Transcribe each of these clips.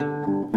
Música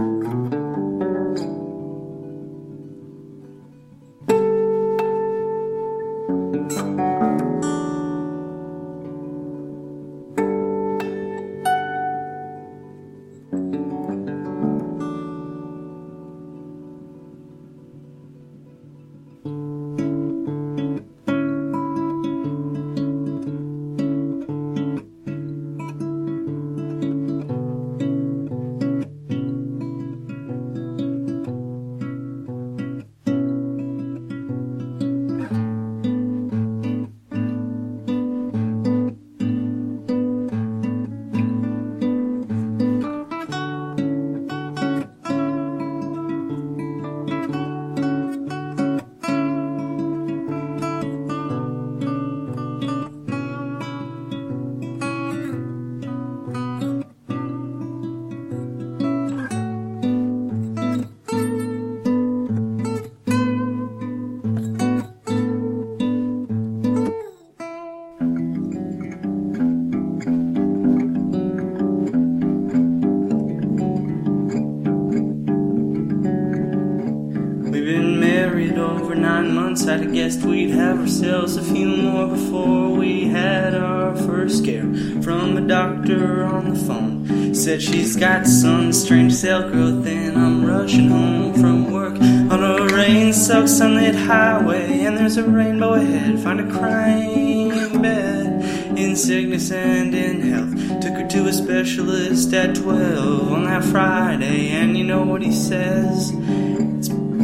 married over nine months. I'd have guessed we'd have ourselves a few more before we had our first scare from a doctor on the phone. Said she's got some strange cell growth, and I'm rushing home from work on a rain-soaked sunlit highway. And there's a rainbow ahead. Find a crying bed in sickness and in health. Took her to a specialist at 12 on that Friday, and you know what he says?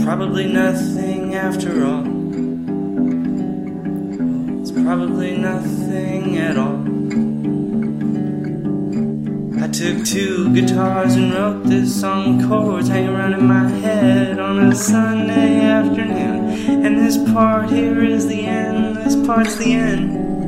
Probably nothing after all. It's probably nothing at all. I took two guitars and wrote this song chords hanging around in my head on a Sunday afternoon. And this part here is the end, this part's the end.